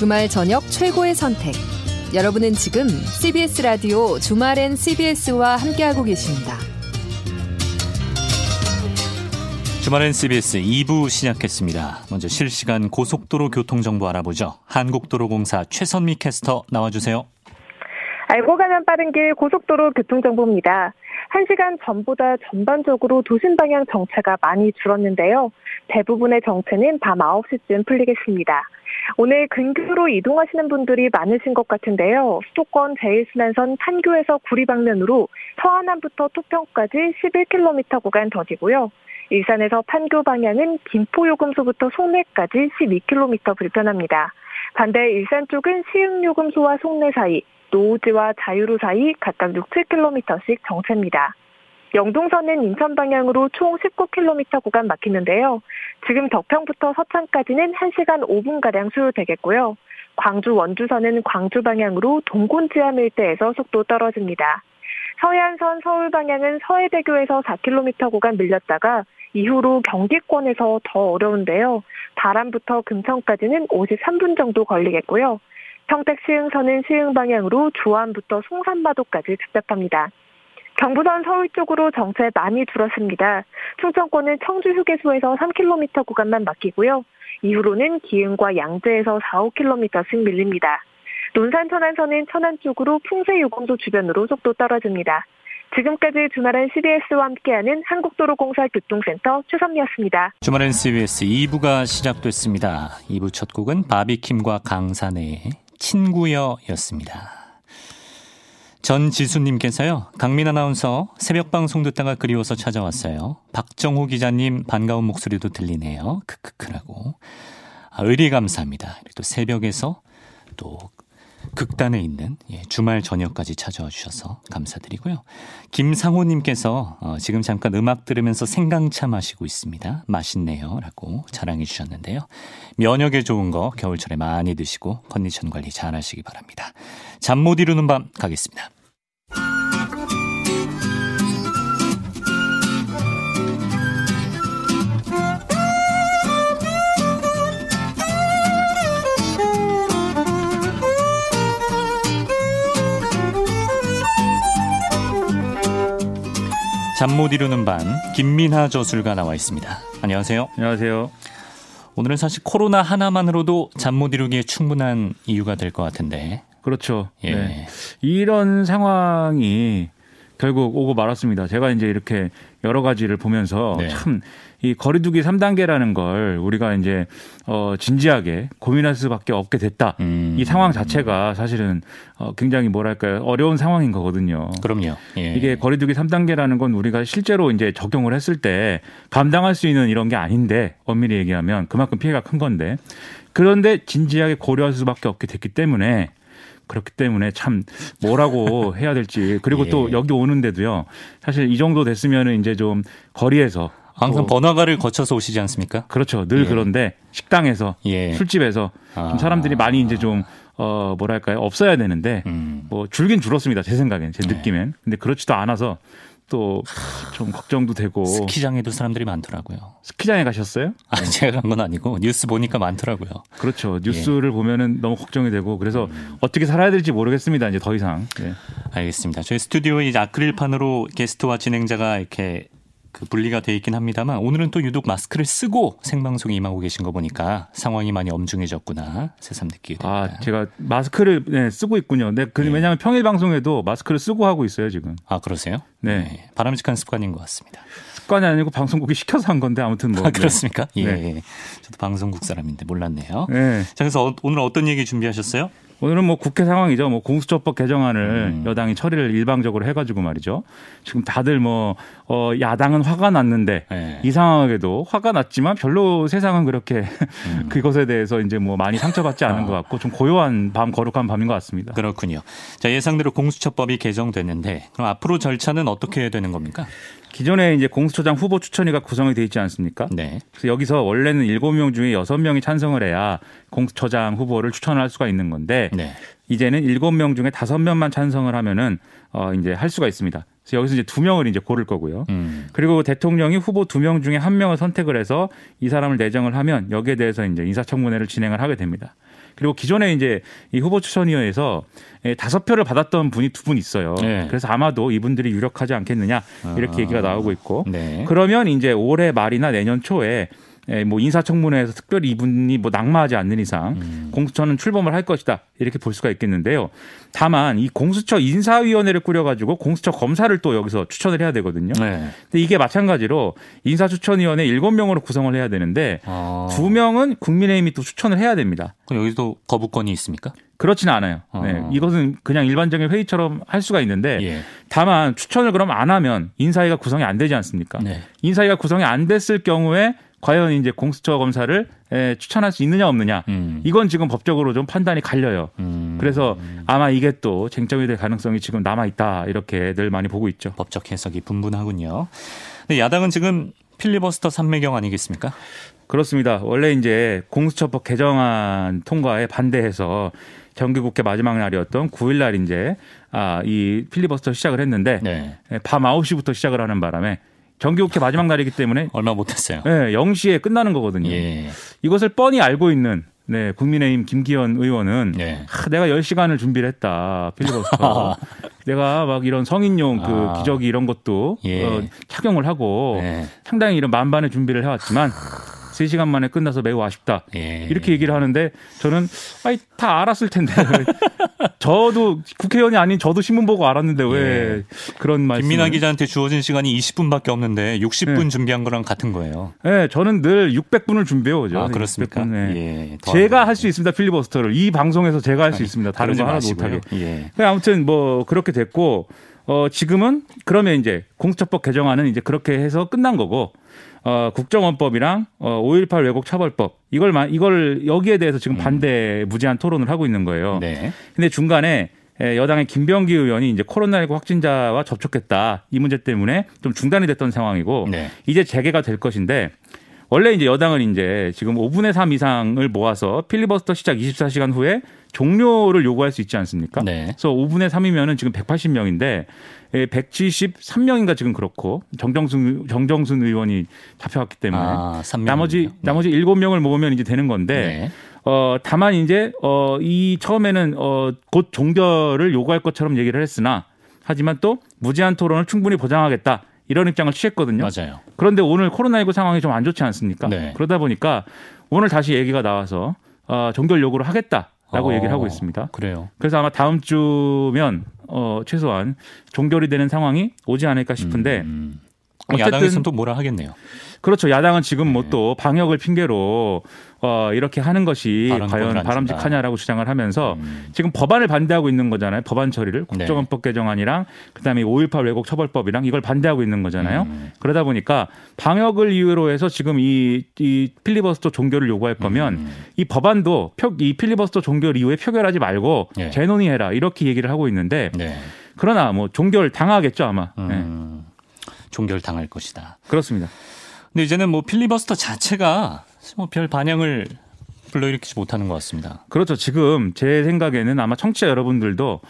주말 저녁 최고의 선택. 여러분은 지금 CBS 라디오 주말엔 CBS와 함께하고 계십니다. 주말엔 CBS 2부 시작했습니다. 먼저 실시간 고속도로 교통정보 알아보죠. 한국도로공사 최선미 캐스터 나와주세요. 알고 가면 빠른 길 고속도로 교통정보입니다. 1시간 전보다 전반적으로 도심 방향 정체가 많이 줄었는데요. 대부분의 정체는 밤 9시쯤 풀리겠습니다. 오늘 근교로 이동하시는 분들이 많으신 것 같은데요. 수도권 제1순환선 판교에서 구리 방면으로 서안암부터 토평까지 11km 구간 더디고요. 일산에서 판교 방향은 김포요금소부터 송내까지 12km 불편합니다. 반대 일산 쪽은 시흥요금소와 송내 사이, 노우지와 자유로 사이 각각 6, 7km씩 정체입니다. 영동선은 인천 방향으로 총 19km 구간 막히는데요. 지금 덕평부터 서창까지는 1시간 5분가량 소요되겠고요. 광주 원주선은 광주 방향으로 동곤지암 일대에서 속도 떨어집니다. 서해안선 서울 방향은 서해대교에서 4km 구간 밀렸다가 이후로 경기권에서 더 어려운데요. 바람부터 금천까지는 53분 정도 걸리겠고요. 평택 시흥선은 시흥 방향으로 조안부터 송산마도까지 답답합니다. 경부선 서울 쪽으로 정체 많이 줄었습니다. 충청권은 청주 휴게소에서 3km 구간만 막히고요. 이후로는 기흥과 양재에서 4, 5km씩 밀립니다. 논산 천안선은 천안 쪽으로 풍세 요금소 주변으로 속도 떨어집니다. 지금까지 주말엔 CBS와 함께하는 한국도로공사 교통센터 최선미였습니다. 주말엔 CBS 2부가 시작됐습니다. 2부 첫 곡은 바비킴과 강산의 친구여였습니다. 전지수님께서요, 강민 아나운서 새벽 방송 듣다가 그리워서 찾아왔어요. 박정호 기자님 반가운 목소리도 들리네요. 크크크라고. 아, 의리 감사합니다. 또 새벽에서 또 극단에 있는 예, 주말 저녁까지 찾아와 주셔서 감사드리고요. 김상호님께서 어, 지금 잠깐 음악 들으면서 생강차 마시고 있습니다. 맛있네요. 라고 자랑해 주셨는데요. 면역에 좋은 거 겨울철에 많이 드시고 컨디션 관리 잘 하시기 바랍니다. 잠 못 이루는 밤 가겠습니다. 잠 못 이루는 밤 김민하 저술가 나와 있습니다. 안녕하세요. 안녕하세요. 오늘은 사실 코로나 하나만으로도 잠 못 이루기에 충분한 이유가 될 것 같은데. 그렇죠. 예. 네. 이런 상황이 결국 오고 말았습니다. 제가 이제 이렇게 여러 가지를 보면서 네. 참이 거리두기 3단계라는 걸 우리가 이제 어 진지하게 고민할 수밖에 없게 됐다. 음. 이 상황 자체가 사실은 어 굉장히 뭐랄까요? 어려운 상황인 거거든요. 그럼요. 예. 이게 거리두기 3단계라는 건 우리가 실제로 이제 적용을 했을 때 감당할 수 있는 이런 게 아닌데 엄밀히 얘기하면 그만큼 피해가 큰 건데 그런데 진지하게 고려할 수밖에 없게 됐기 때문에 그렇기 때문에 참 뭐라고 해야 될지 그리고 예. 또 여기 오는데도요 사실 이 정도 됐으면은 이제 좀 거리에서 항상 또 번화가를 거쳐서 오시지 않습니까? 그렇죠 늘 예. 그런데 식당에서 예. 술집에서 아. 좀 사람들이 많이 이제 좀 어 뭐랄까요 없어야 되는데 음. 뭐 줄긴 줄었습니다 제 생각엔 제 네. 느낌엔 근데 그렇지도 않아서 또 좀 걱정도 되고 스키장에도 사람들이 많더라고요. 스키장에 가셨어요? 아, 제가 간 건 아니고 뉴스 보니까 많더라고요. 그렇죠 뉴스를 보면은 너무 걱정이 되고 그래서 어떻게 살아야 될지 모르겠습니다 이제 더 이상 네. 알겠습니다. 저희 스튜디오에 이제 아크릴판으로 게스트와 진행자가 이렇게 그 분리가 돼 있긴 합니다만 오늘은 또 유독 마스크를 쓰고 생방송에 임하고 계신 거 보니까 상황이 많이 엄중해졌구나 새삼 느끼게 됩니다. 아 제가 마스크를 네, 쓰고 있군요. 네, 그, 예. 왜냐하면 평일 방송에도 마스크를 쓰고 하고 있어요 지금. 아, 그러세요? 네. 바람직한 습관인 것 같습니다. 습관이 아니고 방송국이 시켜서 한 건데 아무튼 뭐. 아, 그렇습니까? 예. 네. 저도 방송국 사람인데 몰랐네요. 네. 자, 그래서 어- 오늘 어떤 얘기 준비하셨어요? 오늘은 뭐 국회 상황이죠. 뭐 공수처법 개정안을 음. 여당이 처리를 일방적으로 해가지고 말이죠. 지금 다들 뭐 어, 야당은 화가 났는데 네. 이상하게도 화가 났지만 별로 세상은 그렇게 음. 그것에 대해서 이제 뭐 많이 상처받지 않은 아. 것 같고 좀 고요한 밤 거룩한 밤인 것 같습니다. 그렇군요. 자, 예상대로 공수처법이 개정됐는데 그럼 앞으로 절차는 어떻게 되는 겁니까? 기존에 이제 공수처장 후보 추천위가 구성이 돼 있지 않습니까? 네. 그래서 여기서 원래는 7명 중에 6명이 찬성을 해야 공수처장 후보를 추천을 할 수가 있는 건데 네. 이제는 7명 중에 5명만 찬성을 하면은 어 이제 할 수가 있습니다. 그래서 여기서 이제 두 명을 이제 고를 거고요. 음. 그리고 대통령이 후보 두명 중에 한 명을 선택을 해서 이 사람을 내정을 하면 여기에 대해서 이제 인사청문회를 진행을 하게 됩니다. 그리고 기존에 이제 이 후보 추천위원회에서 예, 다섯 표를 받았던 분이 두 분 있어요. 네. 그래서 아마도 이분들이 유력하지 않겠느냐 이렇게 아. 얘기가 나오고 있고 네. 그러면 이제 올해 말이나 내년 초에 예, 뭐 인사청문회에서 특별히 이분이 뭐 낙마하지 않는 이상 음. 공수처는 출범을 할 것이다 이렇게 볼 수가 있겠는데요. 다만 이 공수처 인사위원회를 꾸려가지고 공수처 검사를 또 여기서 추천을 해야 되거든요. 네. 근데 이게 마찬가지로 인사추천위원회 일곱 명으로 구성을 해야 되는데 어. 두 명은 국민의힘이 또 추천을 해야 됩니다. 그럼 여기도 거부권이 있습니까? 그렇지는 않아요. 어. 네, 이것은 그냥 일반적인 회의처럼 할 수가 있는데 예. 다만 추천을 그럼 안 하면 인사위가 구성이 안 되지 않습니까? 네. 인사위가 구성이 안 됐을 경우에 과연 이제 공수처 검사를 에, 추천할 수 있느냐 없느냐 음. 이건 지금 법적으로 좀 판단이 갈려요. 음. 그래서 아마 이게 또 쟁점이 될 가능성이 지금 남아 있다 이렇게 늘 많이 보고 있죠. 법적 해석이 분분하군요. 근데 야당은 지금 필리버스터 삼매경 아니겠습니까? 그렇습니다. 원래 이제 공수처법 개정안 통과에 반대해서 정기국회 마지막 날이었던 9일 날 이제 아, 이 필리버스터 시작을 했는데 네. 예, 밤 9시부터 시작을 하는 바람에 정기국회 마지막 날이기 때문에 얼마 못했어요. 예, 0시에 끝나는 거거든요. 예. 이것을 뻔히 알고 있는 네, 국민의힘 김기현 의원은 네. 아, 내가 10시간을 준비를 했다. 필리버스터. 내가 막 이런 성인용 그 아. 기저귀 이런 것도 예. 어, 착용을 하고 네. 상당히 이런 만반의 준비를 해왔지만 3시간 만에 끝나서 매우 아쉽다. 예. 이렇게 얘기를 하는데 저는 아이 다 알았을 텐데 저도 국회의원이 아닌 저도 신문 보고 알았는데 왜 그런 말씀? 예. 김민아 기자한테 주어진 시간이 20분밖에 없는데 60분 네. 준비한 거랑 같은 거예요. 네, 저는 늘 600분을 준비해 오죠. 아, 그렇습니까? 600분, 네. 예. 더 제가 안할수 있습니다 필리버스터를 이 방송에서 제가 할 수 있습니다. 다른 거 하나도 마시고요. 못하게. 예. 그 아무튼 뭐 그렇게 됐고 어 지금은 그러면 이제 공수처법 개정안은 이제 그렇게 해서 끝난 거고 어 국정원법이랑 어 5.18 왜곡 처벌법 이걸 마- 이걸 여기에 대해서 지금 반대 무제한 토론을 하고 있는 거예요. 음. 네. 근데 중간에 에, 여당의 김병기 의원이 이제 코로나19 확진자와 접촉했다 이 문제 때문에 좀 중단이 됐던 상황이고 네. 이제 재개가 될 것인데 원래 이제 여당은 이제 지금 5분의 3 이상을 모아서 필리버스터 시작 24시간 후에 종료를 요구할 수 있지 않습니까? 네. 그래서 5분의 3이면은 지금 180명인데 173명인가 지금 그렇고 정정순 정정순 의원이 잡혀왔기 때문에 아, 3명. 나머지 나머지 7명을 모으면 이제 되는 건데 네. 어 다만 이제 어이 처음에는 어곧 종결을 요구할 것처럼 얘기를 했으나 하지만 또 무제한 토론을 충분히 보장하겠다 이런 입장을 취했거든요. 맞아요. 그런데 오늘 코로나19 상황이 좀 안 좋지 않습니까? 네. 그러다 보니까 오늘 다시 얘기가 나와서 어, 종결 요구를 하겠다라고 어, 얘기를 하고 있습니다. 그래요. 그래서 아마 다음 주면 어, 최소한 종결이 되는 상황이 오지 않을까 싶은데 음. 그럼 어쨌든- 야당에서는 또 뭐라 하겠네요. 그렇죠. 야당은 지금 네. 뭐또 방역을 핑계로 어, 이렇게 하는 것이 과연 안 바람직하냐라고 주장을 하면서 음. 지금 법안을 반대하고 있는 거잖아요. 법안 처리를 네. 국정원법 개정안이랑 그다음에 5.18 왜곡 처벌법이랑 이걸 반대하고 있는 거잖아요. 음. 그러다 보니까 방역을 이유로 해서 지금 이, 이 필리버스터 종결을 요구할 거면 음. 이 법안도 표, 이 필리버스터 종결 이후에 표결하지 말고 예. 재논의해라 이렇게 얘기를 하고 있는데 네. 그러나 뭐 종결 당하겠죠 아마. 네. 음. 종결 당할 것이다. 그렇습니다. 근데 이제는 뭐 필리버스터 자체가 뭐 별 반향을 불러일으키지 못하는 것 같습니다. 그렇죠. 지금 제 생각에는 아마 청취자 여러분들도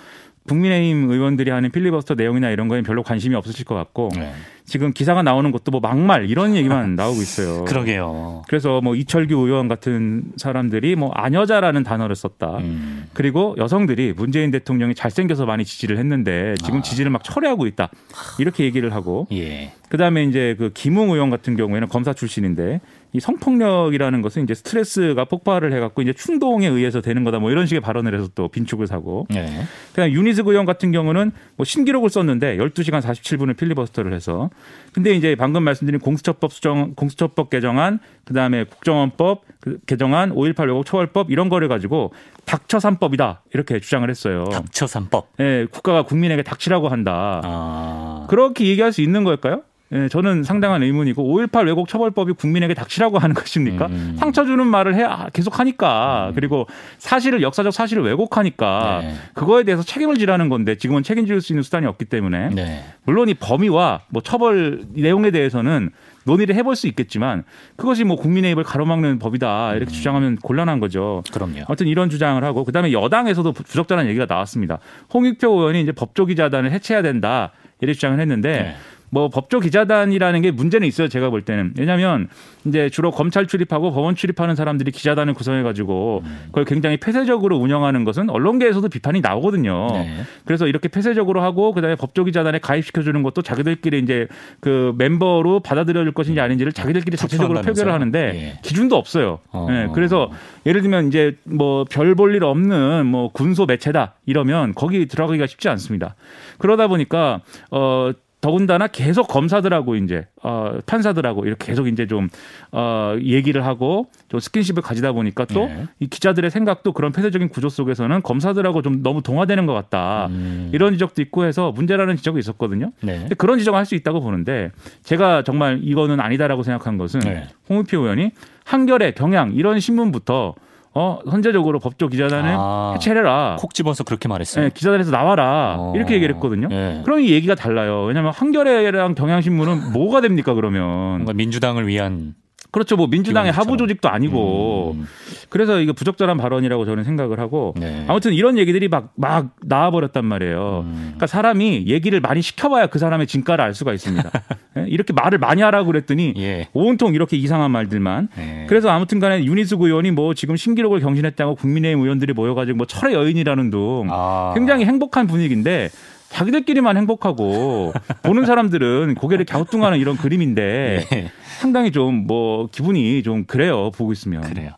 국민의힘 의원들이 하는 필리버스터 내용이나 이런 거에 별로 관심이 없으실 것 같고 네. 지금 기사가 나오는 것도 뭐 막말 이런 얘기만 나오고 있어요. 그러게요. 그래서 뭐 이철규 의원 같은 사람들이 뭐 아녀자라는 단어를 썼다. 음. 그리고 여성들이 문재인 대통령이 잘생겨서 많이 지지를 했는데 지금 아. 지지를 막 철회하고 있다. 이렇게 얘기를 하고 예. 그다음에 이제 그 김웅 의원 같은 경우에는 검사 출신인데 이 성폭력이라는 것은 이제 스트레스가 폭발을 해갖고 이제 충동에 의해서 되는 거다 뭐 이런 식의 발언을 해서 또 빈축을 사고 네. 그다음 윤희숙 의원 같은 경우는 뭐 신기록을 썼는데 12시간 47분을 필리버스터를 해서 근데 이제 방금 말씀드린 공수처법 수정 공수처법 개정안 그 다음에 국정원법 그 개정안 5.18 왜곡 처벌법 이런 거를 가지고 닥쳐 삼법이다 이렇게 주장을 했어요. 닥쳐 삼법. 예, 국가가 국민에게 닥치라고 한다. 아. 그렇게 얘기할 수 있는 걸까요? 예, 저는 상당한 의문이고 5.18 왜곡 처벌법이 국민에게 닥치라고 하는 것입니까? 음. 상처 주는 말을 해 아, 계속 하니까 그리고 사실을 역사적 사실을 왜곡하니까 네. 그거에 대해서 책임을 지라는 건데 지금은 책임질 수 있는 수단이 없기 때문에 네. 물론 이 범위와 뭐 처벌 내용에 대해서는 논의를 해볼 수 있겠지만 그것이 뭐 국민의 입을 가로막는 법이다 음. 이렇게 주장하면 곤란한 거죠. 그럼요. 아무튼 이런 주장을 하고 그다음에 여당에서도 부적절한 얘기가 나왔습니다. 홍익표 의원이 이제 법조기자단을 해체해야 된다 이렇게 주장을 했는데 네. 뭐 법조 기자단이라는 게 문제는 있어요. 제가 볼 때는. 왜냐하면 이제 주로 검찰 출입하고 법원 출입하는 사람들이 기자단을 구성해 가지고 그걸 굉장히 폐쇄적으로 운영하는 것은 언론계에서도 비판이 나오거든요. 네. 그래서 이렇게 폐쇄적으로 하고 그다음에 법조 기자단에 가입시켜 주는 것도 자기들끼리 이제 그 멤버로 받아들여 줄 것인지 아닌지를 자기들끼리 자체적으로 표결을 하는데 예. 기준도 없어요. 어. 네. 그래서 예를 들면 이제 뭐 별 볼 일 없는 뭐 군소 매체다 이러면 거기 들어가기가 쉽지 않습니다. 그러다 보니까 어 더군다나 계속 검사들하고 이제 어 판사들하고 이렇게 계속 이제 좀어 얘기를 하고 좀 스킨십을 가지다 보니까 또이 네. 기자들의 생각도 그런 폐쇄적인 구조 속에서는 검사들하고 좀 너무 동화되는 것 같다 음. 이런 지적도 있고 해서 문제라는 지적이 있었거든요. 네. 근데 그런 지적을 할 수 있다고 보는데 제가 정말 이거는 아니다라고 생각한 것은 네. 홍의표 의원이 한겨레 경향 이런 신문부터 어 선제적으로 법조 기자단을 아, 해체해라. 콕 집어서 그렇게 말했어요. 네, 기자단에서 나와라. 어, 이렇게 얘기를 했거든요. 네. 그럼 이 얘기가 달라요. 왜냐하면 한겨레랑 경향신문은 뭐가 됩니까 그러면? 뭔가 민주당을 위한 그렇죠. 뭐 민주당의 하부 조직도 아니고 음. 그래서 이게 부적절한 발언이라고 저는 생각을 하고 네. 아무튼 이런 얘기들이 막 막 나와 버렸단 말이에요. 음. 그러니까 사람이 얘기를 많이 시켜봐야 그 사람의 진가를 알 수가 있습니다. 예? 이렇게 말을 많이 하라고 그랬더니 예. 온통 이렇게 이상한 말들만. 예. 그래서 아무튼간에 윤희숙 의원이 뭐 지금 신기록을 경신했다고 국민의힘 의원들이 모여가지고 뭐 철의 여인이라는 둥 아. 굉장히 행복한 분위기인데 자기들끼리만 행복하고 보는 사람들은 고개를 갸우뚱하는 이런 그림인데 예. 상당히 좀 뭐 기분이 좀 그래요 보고 있으면 그래요.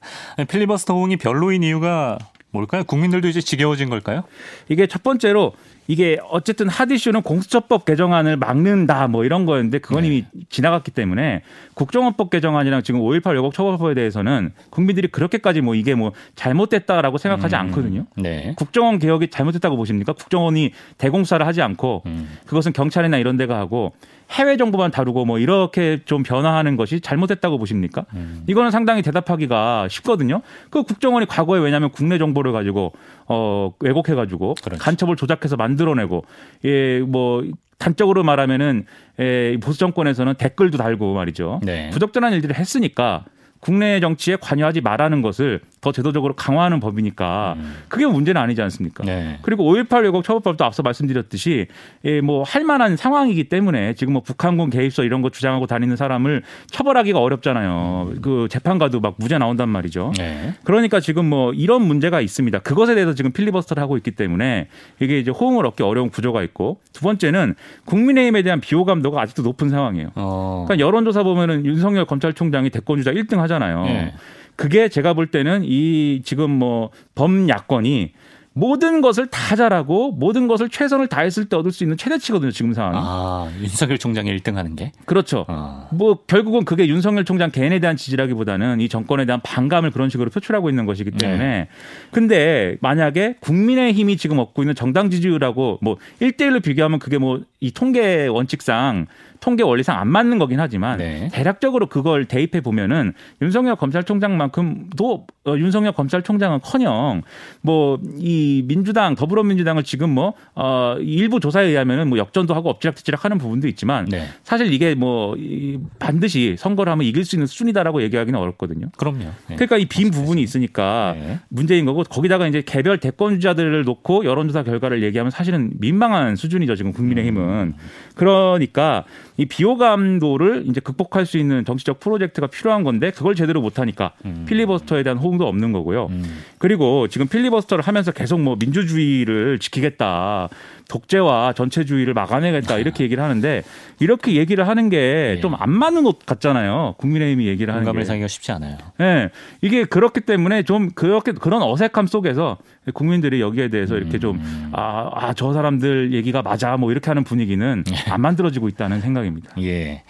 필리버스터 호응이 별로인 이유가 뭘까요? 국민들도 이제 지겨워진 걸까요? 이게 첫 번째로 이게 어쨌든 하디슈는 공수처법 개정안을 막는다 뭐 이런 거였는데 그건 네. 이미 지나갔기 때문에 국정원법 개정안이랑 지금 5.18 왜곡 처벌법에 대해서는 국민들이 그렇게까지 뭐 이게 뭐 잘못됐다라고 생각하지 음. 않거든요. 네. 국정원 개혁이 잘못됐다고 보십니까? 국정원이 대공사를 하지 않고 음. 그것은 경찰이나 이런 데가 하고 해외 정보만 다루고 뭐 이렇게 좀 변화하는 것이 잘못됐다고 보십니까? 음. 이거는 상당히 대답하기가 쉽거든요. 그 국정원이 과거에 왜냐하면 국내 정보를 가지고 어 왜곡해 가지고 그렇지. 간첩을 조작해서 만들어내고 예뭐 단적으로 말하면은 예, 보수 정권에서는 댓글도 달고 말이죠. 네. 부적절한 일들을 했으니까 국내 정치에 관여하지 말라는 것을 더 제도적으로 강화하는 법이니까 음. 그게 문제는 아니지 않습니까? 네. 그리고 5.18 왜곡 처벌법도 앞서 말씀드렸듯이 예, 뭐 할 만한 상황이기 때문에 지금 뭐 북한군 개입서 이런 거 주장하고 다니는 사람을 처벌하기가 어렵잖아요. 음. 그 재판 가도 막 무죄 나온단 말이죠. 네. 그러니까 지금 뭐 이런 문제가 있습니다. 그것에 대해서 지금 필리버스터를 하고 있기 때문에 이게 이제 호응을 얻기 어려운 구조가 있고 두 번째는 국민의힘에 대한 비호감도가 아직도 높은 상황이에요. 어. 그러니까 여론조사 보면은 윤석열 검찰총장이 대권 주자 1등 하자 하잖아요. 네. 그게 제가 볼 때는 이 지금 뭐 범야권이 모든 것을 다 잘하고 모든 것을 최선을 다했을 때 얻을 수 있는 최대치거든요 지금 상황. 아 윤석열 총장이 1등하는 게? 그렇죠. 아. 뭐 결국은 그게 윤석열 총장 개인에 대한 지지라기보다는 이 정권에 대한 반감을 그런 식으로 표출하고 있는 것이기 때문에. 네. 근데 만약에 국민의힘이 지금 얻고 있는 정당 지지율하고 뭐 1대1로 비교하면 그게 뭐 이 통계 원칙상 통계 원리상 안 맞는 거긴 하지만 네. 대략적으로 그걸 대입해 보면은 윤석열 검찰총장만큼도 어, 윤석열 검찰총장은커녕 뭐 이 민주당 더불어민주당을 지금 뭐 어, 일부 조사에 의하면은 뭐 역전도 하고 엎치락뒤치락 하는 부분도 있지만 네. 사실 이게 뭐 이, 반드시 선거를 하면 이길 수 있는 수준이다라고 얘기하기는 어렵거든요. 그럼요. 네. 그러니까 이 빈 부분이 있으니까 네. 문제인 거고 거기다가 이제 개별 대권 주자들을 놓고 여론조사 결과를 얘기하면 사실은 민망한 수준이죠 지금 국민의힘은 음. 그러니까 이 비호감도를 이제 극복할 수 있는 정치적 프로젝트가 필요한 건데 그걸 제대로 못하니까 음. 필리버스터에 대한 호응도 없는 거고요. 음. 그리고 지금 필리버스터를 하면서 계속 뭐 민주주의를 지키겠다. 독재와 전체주의를 막아내겠다 이렇게 얘기를 하는데 이렇게 얘기를 하는 게 좀안 예. 맞는 옷 같잖아요. 국민의힘이 얘기를 하는 게. 공감을 사기가 쉽지 않아요. 네. 이게 그렇기 때문에 좀 그렇게 그런 어색함 속에서 국민들이 여기에 대해서 이렇게 좀 아, 아, 저 사람들 얘기가 맞아 뭐 이렇게 하는 분위기는 예. 안 만들어지고 있다는 생각입니다. 예.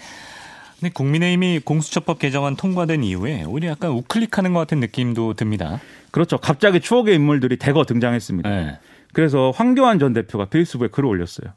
근데 국민의힘이 공수처법 개정안 통과된 이후에 오히려 약간 우클릭하는 것 같은 느낌도 듭니다. 그렇죠. 갑자기 추억의 인물들이 대거 등장했습니다. 네. 그래서 황교안 전 대표가 페이스북에 글을 올렸어요.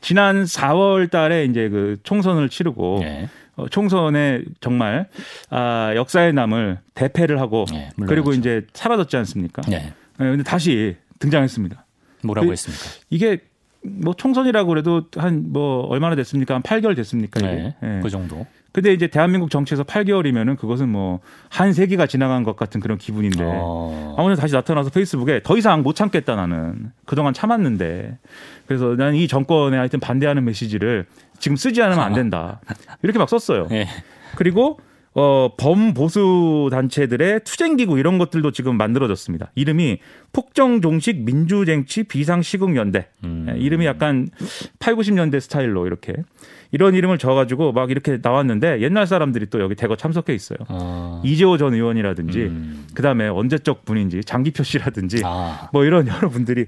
지난 4월 달에 이제 그 총선을 치르고 네. 어, 총선에 정말 아, 역사에 남을 대패를 하고 네, 그리고 이제 사라졌지 않습니까? 네. 네. 근데 다시 등장했습니다. 뭐라고 그, 했습니까? 이게 뭐 총선이라고 그래도 한 뭐 얼마나 됐습니까? 한 8개월 됐습니까? 이게. 네, 예. 그 정도. 근데 이제 대한민국 정치에서 8개월이면은 그것은 뭐 한 세기가 지나간 것 같은 그런 기분인데 어. 아무튼 다시 나타나서 페이스북에 더 이상 못 참겠다 나는 그동안 참았는데 그래서 난 이 정권에 하여튼 반대하는 메시지를 지금 쓰지 않으면 안 된다 이렇게 막 썼어요. 예. 그리고 어, 범보수 단체들의 투쟁기구 이런 것들도 지금 만들어졌습니다. 이름이 폭정종식 민주쟁취 비상시국연대. 음. 예, 이름이 약간 8, 90년대 스타일로 이렇게 이런 이름을 줘가지고 막 이렇게 나왔는데 옛날 사람들이 또 여기 대거 참석해 있어요. 어. 이재호 전 의원이라든지 음. 그다음에 언제적 분인지 장기표 씨라든지 아. 뭐 이런 여러분들이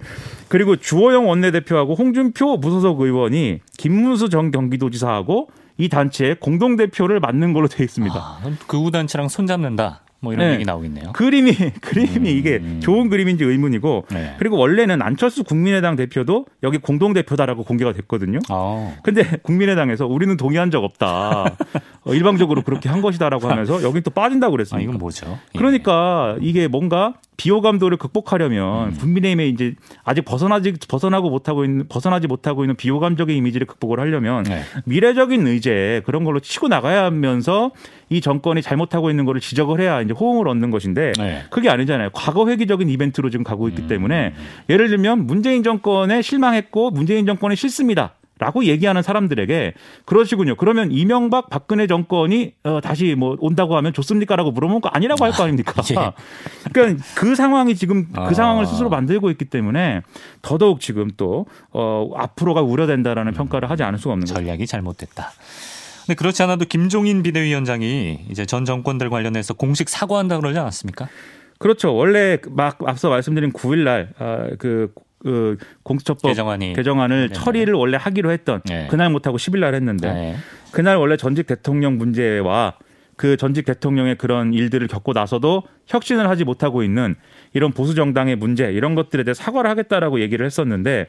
그리고 주호영 원내대표하고 홍준표 무소속 의원이 김문수 전 경기도지사하고 이 단체의 공동 대표를 맡는 걸로 돼 있습니다. 아, 그럼 극우 단체랑 손잡는다. 뭐 이런 네. 얘기 나오겠네요. 그림이 그림이 음. 이게 좋은 그림인지 의문이고 네. 그리고 원래는 안철수 국민의당 대표도 여기 공동 대표다라고 공개가 됐거든요. 어. 근데 국민의당에서 우리는 동의한 적 없다. 어, 일방적으로 그렇게 한 것이다라고 하면서 여긴 또 빠진다고 아, 그랬습니다. 이건 뭐죠? 예. 그러니까 이게 뭔가 비호감도를 극복하려면 음. 국민의힘의 이제 아직 벗어나지 벗어나고 못하고 있는 벗어나지 못하고 있는 비호감적인 이미지를 극복을 하려면 네. 미래적인 의제 그런 걸로 치고 나가야 하면서 이 정권이 잘못하고 있는 거를 지적을 해야 이제 호응을 얻는 것인데 네. 그게 아니잖아요. 과거 회기적인 이벤트로 지금 가고 있기 음. 때문에 예를 들면 문재인 정권에 실망했고 문재인 정권이 싫습니다. 라고 얘기하는 사람들에게 그러시군요. 그러면 이명박 박근혜 정권이 어, 다시 뭐 온다고 하면 좋습니까라고 물어보면 그거 아니라고 할 거 아닙니까? 예. 그러니까 그 상황이 지금 그 아. 상황을 스스로 만들고 있기 때문에 더더욱 지금 또 어, 앞으로가 우려된다라는 평가를 하지 않을 수가 없는 거죠. 전략이 잘못됐다. 근데 그렇지 않아도 김종인 비대위원장이 이제 전 정권들 관련해서 공식 사과한다 그러지 않았습니까? 그렇죠. 원래 막 앞서 말씀드린 9일날 아, 그, 그 공수처법 개정안이 개정안을 네네. 처리를 원래 하기로 했던 네. 그날 못하고 10일 날 했는데 네. 그날 원래 전직 대통령 문제와 그 전직 대통령의 그런 일들을 겪고 나서도 혁신을 하지 못하고 있는 이런 보수 정당의 문제 이런 것들에 대해 사과를 하겠다라고 얘기를 했었는데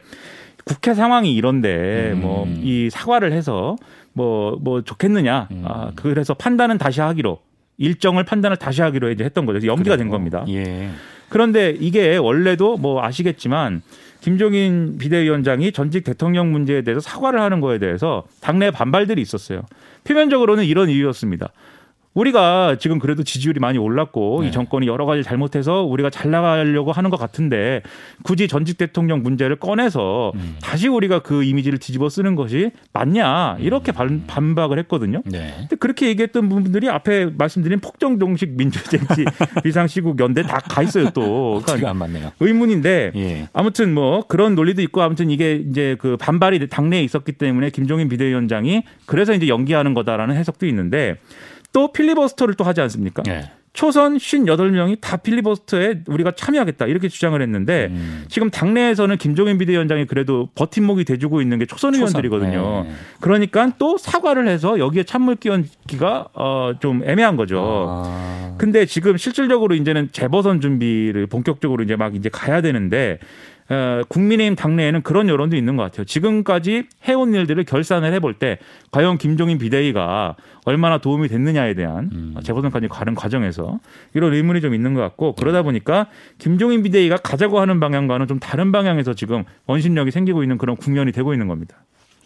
국회 상황이 이런데 음. 뭐이 사과를 해서 뭐뭐 좋겠느냐 음. 아, 그래서 판단은 다시 하기로 일정을 판단을 다시 하기로 이제 했던 거죠. 연기가 된 그래요. 겁니다. 예. 그런데 이게 원래도 뭐 아시겠지만 김종인 비대위원장이 전직 대통령 문제에 대해서 사과를 하는 거에 대해서 당내 반발들이 있었어요. 표면적으로는 이런 이유였습니다. 우리가 지금 그래도 지지율이 많이 올랐고 네. 이 정권이 여러 가지 잘못해서 우리가 잘 나가려고 하는 것 같은데 굳이 전직 대통령 문제를 꺼내서 음. 다시 우리가 그 이미지를 뒤집어 쓰는 것이 맞냐 이렇게 반, 반박을 했거든요. 네. 근데 그렇게 얘기했던 분들이 앞에 말씀드린 폭정종식 민주정치 비상시국 연대 다 가 있어요 또. 어떻게 그러니까 안 맞네요. 의문인데 예. 아무튼 뭐 그런 논리도 있고 아무튼 이게 이제 그 반발이 당내에 있었기 때문에 김종인 비대위원장이 그래서 이제 연기하는 거다라는 해석도 있는데 또 필리버스터를 또 하지 않습니까? 예. 초선 58명이 다 필리버스터에 우리가 참여하겠다 이렇게 주장을 했는데 음. 지금 당내에서는 김종인 비대위원장이 그래도 버팀목이 돼주고 있는 게 초선 의원들이거든요. 네. 그러니까 또 사과를 해서 여기에 찬물 끼얹기가 어, 좀 애매한 거죠. 아. 근데 지금 실질적으로 이제는 재보선 준비를 본격적으로 이제 막 이제 가야 되는데 어, 국민의힘 당내에는 그런 여론도 있는 것 같아요. 지금까지 해온 일들을 결산을 해볼 때 과연 김종인 비대위가 얼마나 도움이 됐느냐에 대한 음. 재보선까지 가는 과정에서 이런 의문이 좀 있는 것 같고 그러다 보니까 김종인 비대위가 가자고 하는 방향과는 좀 다른 방향에서 지금 원심력이 생기고 있는 그런 국면이 되고 있는 겁니다.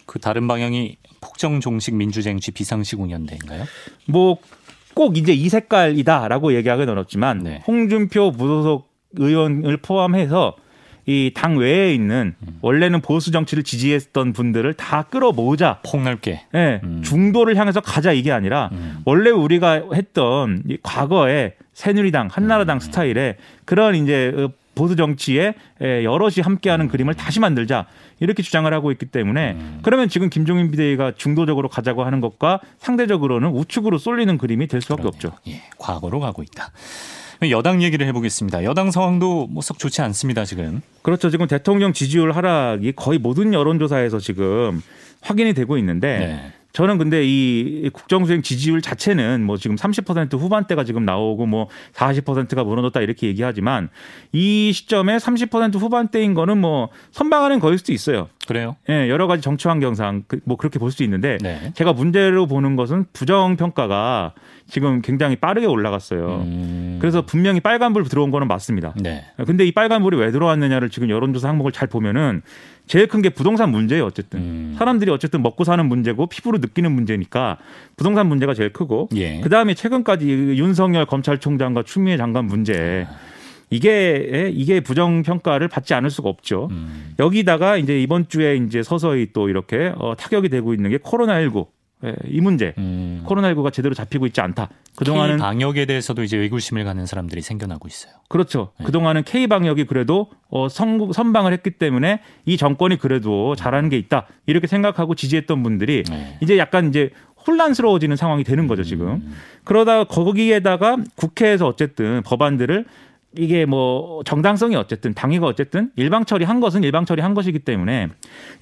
그 다른 방향이 폭정 종식 민주쟁취 비상시국연대인가요? 뭐꼭 이제 이 색깔이다라고 얘기하기는 어렵지만 네. 홍준표 무소속 의원을 포함해서 이 당 외에 있는 음. 원래는 보수 정치를 지지했던 분들을 다 끌어모으자. 폭넓게. 예, 음. 중도를 향해서 가자 이게 아니라 음. 원래 우리가 했던 이 과거에 새누리당, 한나라당 음. 스타일의 그런 이제 어, 보수 정치에 에, 여럿이 함께하는 그림을 다시 만들자 이렇게 주장을 하고 있기 때문에 음. 그러면 지금 김종인 비대위가 중도적으로 가자고 하는 것과 상대적으로는 우측으로 쏠리는 그림이 될 수밖에 그러네요. 없죠. 예, 과거로 가고 있다. 여당 얘기를 해보겠습니다. 여당 상황도 뭐 썩 좋지 않습니다 지금. 그렇죠. 지금 대통령 지지율 하락이 거의 모든 여론조사에서 지금 확인이 되고 있는데 네. 저는 근데 이 국정수행 지지율 자체는 뭐 지금 30% 후반대가 지금 나오고 뭐 40%가 무너졌다 이렇게 얘기하지만 이 시점에 30% 후반대인 거는 뭐 선방하는 거일 수도 있어요. 그래요? 예, 여러 가지 정치 환경상 그- 뭐 그렇게 볼 수 있는데 네. 제가 문제로 보는 것은 부정 평가가 지금 굉장히 빠르게 올라갔어요. 음. 그래서 분명히 빨간불 들어온 거는 맞습니다. 네. 근데 이 빨간불이 왜 들어왔느냐를 지금 여론조사 항목을 잘 보면은 제일 큰 게 부동산 문제예요, 어쨌든. 음. 사람들이 어쨌든 먹고 사는 문제고 피부로 느끼는 문제니까 부동산 문제가 제일 크고 예. 그 다음에 최근까지 윤석열 검찰총장과 추미애 장관 문제 이게 이게 부정 평가를 받지 않을 수가 없죠. 음. 여기다가 이제 이번 주에 이제 서서히 또 이렇게 어, 타격이 되고 있는 게 코로나19 예, 이 문제. 음. 코로나19가 제대로 잡히고 있지 않다. 그동안은 K 방역에 대해서도 이제 의구심을 갖는 사람들이 생겨나고 있어요. 그렇죠. 네. 그동안은 K 방역이 그래도 어, 선, 선방을 했기 때문에 이 정권이 그래도 잘하는 게 있다. 이렇게 생각하고 지지했던 분들이 네. 이제 약간 이제 혼란스러워지는 상황이 되는 거죠, 지금. 음. 그러다 거기에다가 국회에서 어쨌든 법안들을 이게 뭐 정당성이 어쨌든 당위가 어쨌든 일방 처리한 것은 일방 처리한 것이기 때문에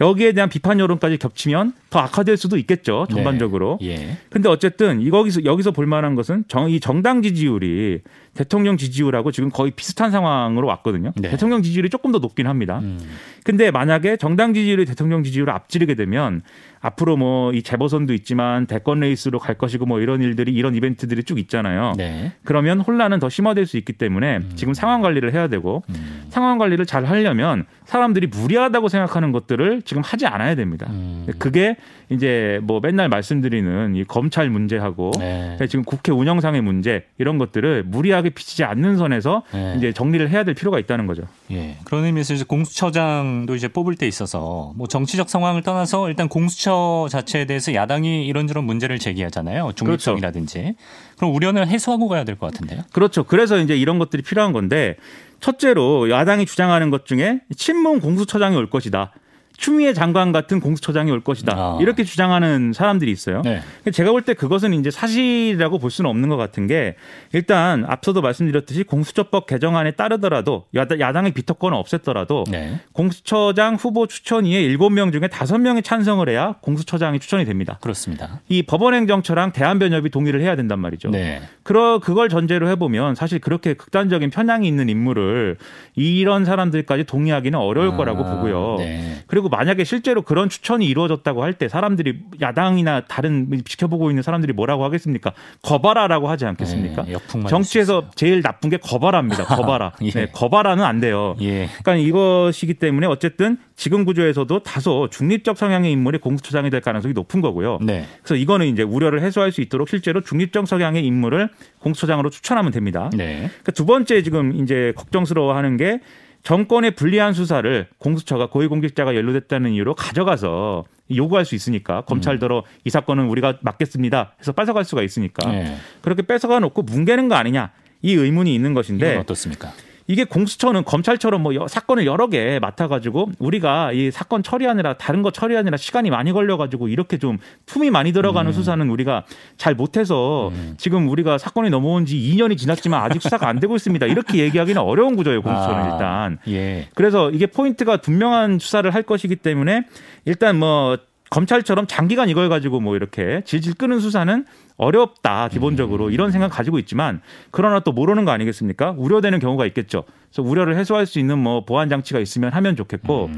여기에 대한 비판 여론까지 겹치면 더 악화될 수도 있겠죠 전반적으로. 예. 근데 어쨌든 이 거기서 여기서 볼 만한 것은 정, 이 정당 지지율이 대통령 지지율하고 지금 거의 비슷한 상황으로 왔거든요. 네. 대통령 지지율이 조금 더 높긴 합니다. 음. 근데 만약에 정당 지지율이 대통령 지지율을 앞지르게 되면 앞으로 뭐 이 재보선도 있지만 대권 레이스로 갈 것이고 뭐 이런 일들이 이런 이벤트들이 쭉 있잖아요. 네. 그러면 혼란은 더 심화될 수 있기 때문에 지금 상황 관리를 해야 되고 음. 상황 관리를 잘 하려면 사람들이 무리하다고 생각하는 것들을 지금 하지 않아야 됩니다. 음. 그게 이제 뭐 맨날 말씀드리는 이 검찰 문제하고 네. 지금 국회 운영상의 문제 이런 것들을 무리하게 비치지 않는 선에서 네. 이제 정리를 해야 될 필요가 있다는 거죠. 예. 그런 의미에서 이제 공수처장도 이제 뽑을 때 있어서 뭐 정치적 상황을 떠나서 일단 공수처 자체에 대해서 야당이 이런저런 문제를 제기하잖아요. 중립성이라든지. 그럼 우려는 해소하고 가야 될 것 같은데요. 그렇죠. 그래서 이제 이런 것들이 필요한 건데 첫째로 야당이 주장하는 것 중에 친문 공수처장이 올 것이다. 추미애 장관 같은 공수처장이 올 것이다. 아. 이렇게 주장하는 사람들이 있어요. 네. 제가 볼 때 그것은 이제 사실이라고 볼 수는 없는 것 같은 게 일단 앞서도 말씀드렸듯이 공수처법 개정안에 따르더라도 야당, 야당의 비토권을 없앴더라도 네. 공수처장 후보 추천위에 7명 중에 5명이 찬성을 해야 공수처장이 추천이 됩니다. 그렇습니다. 이 법원행정처랑 대한변협이 동의를 해야 된단 말이죠. 네. 그러 그걸 전제로 해보면 사실 그렇게 극단적인 편향이 있는 인물을 이런 사람들까지 동의하기는 어려울 아, 거라고 보고요. 네. 그리고 만약에 실제로 그런 추천이 이루어졌다고 할 때 사람들이 야당이나 다른 지켜보고 있는 사람들이 뭐라고 하겠습니까? 거봐라라고 하지 않겠습니까? 네, 정치에서. 제일 나쁜 게 거봐라입니다. 거봐라. 예. 네, 거봐라는 안 돼요. 예. 그러니까 이것이기 때문에 어쨌든 지금 구조에서도 다소 중립적 성향의 인물이 공수처장이 될 가능성이 높은 거고요. 네. 그래서 이거는 이제 우려를 해소할 수 있도록 실제로 중립적 성향의 인물을 공수처장으로 추천하면 됩니다. 네. 그러니까 두 번째 지금 이제 걱정스러워하는 게 정권의 불리한 수사를 공수처가 고위공직자가 연루됐다는 이유로 가져가서 요구할 수 있으니까 검찰더러 이 사건은 우리가 맡겠습니다 해서 뺏어갈 수가 있으니까 네. 그렇게 뺏어가 놓고 뭉개는 거 아니냐 이 의문이 있는 것인데 어떻습니까? 이게 공수처는 검찰처럼 뭐 여- 사건을 여러 개 맡아가지고 우리가 이 사건 처리하느라 다른 거 처리하느라 시간이 많이 걸려가지고 이렇게 좀 품이 많이 들어가는 수사는 우리가 잘 못해서 지금 우리가 사건이 넘어온 지 2년이 지났지만 아직 수사가 안 되고 있습니다. 이렇게 얘기하기는 어려운 구조예요 공수처는 아, 일단. 예. 그래서 이게 포인트가 분명한 수사를 할 것이기 때문에 일단 뭐 검찰처럼 장기간 이걸 가지고 뭐 이렇게 질질 끄는 수사는 어렵다 기본적으로 이런 생각 가지고 있지만 그러나 또 모르는 거 아니겠습니까? 우려되는 경우가 있겠죠. 그래서 우려를 해소할 수 있는 뭐 보안 장치가 있으면 하면 좋겠고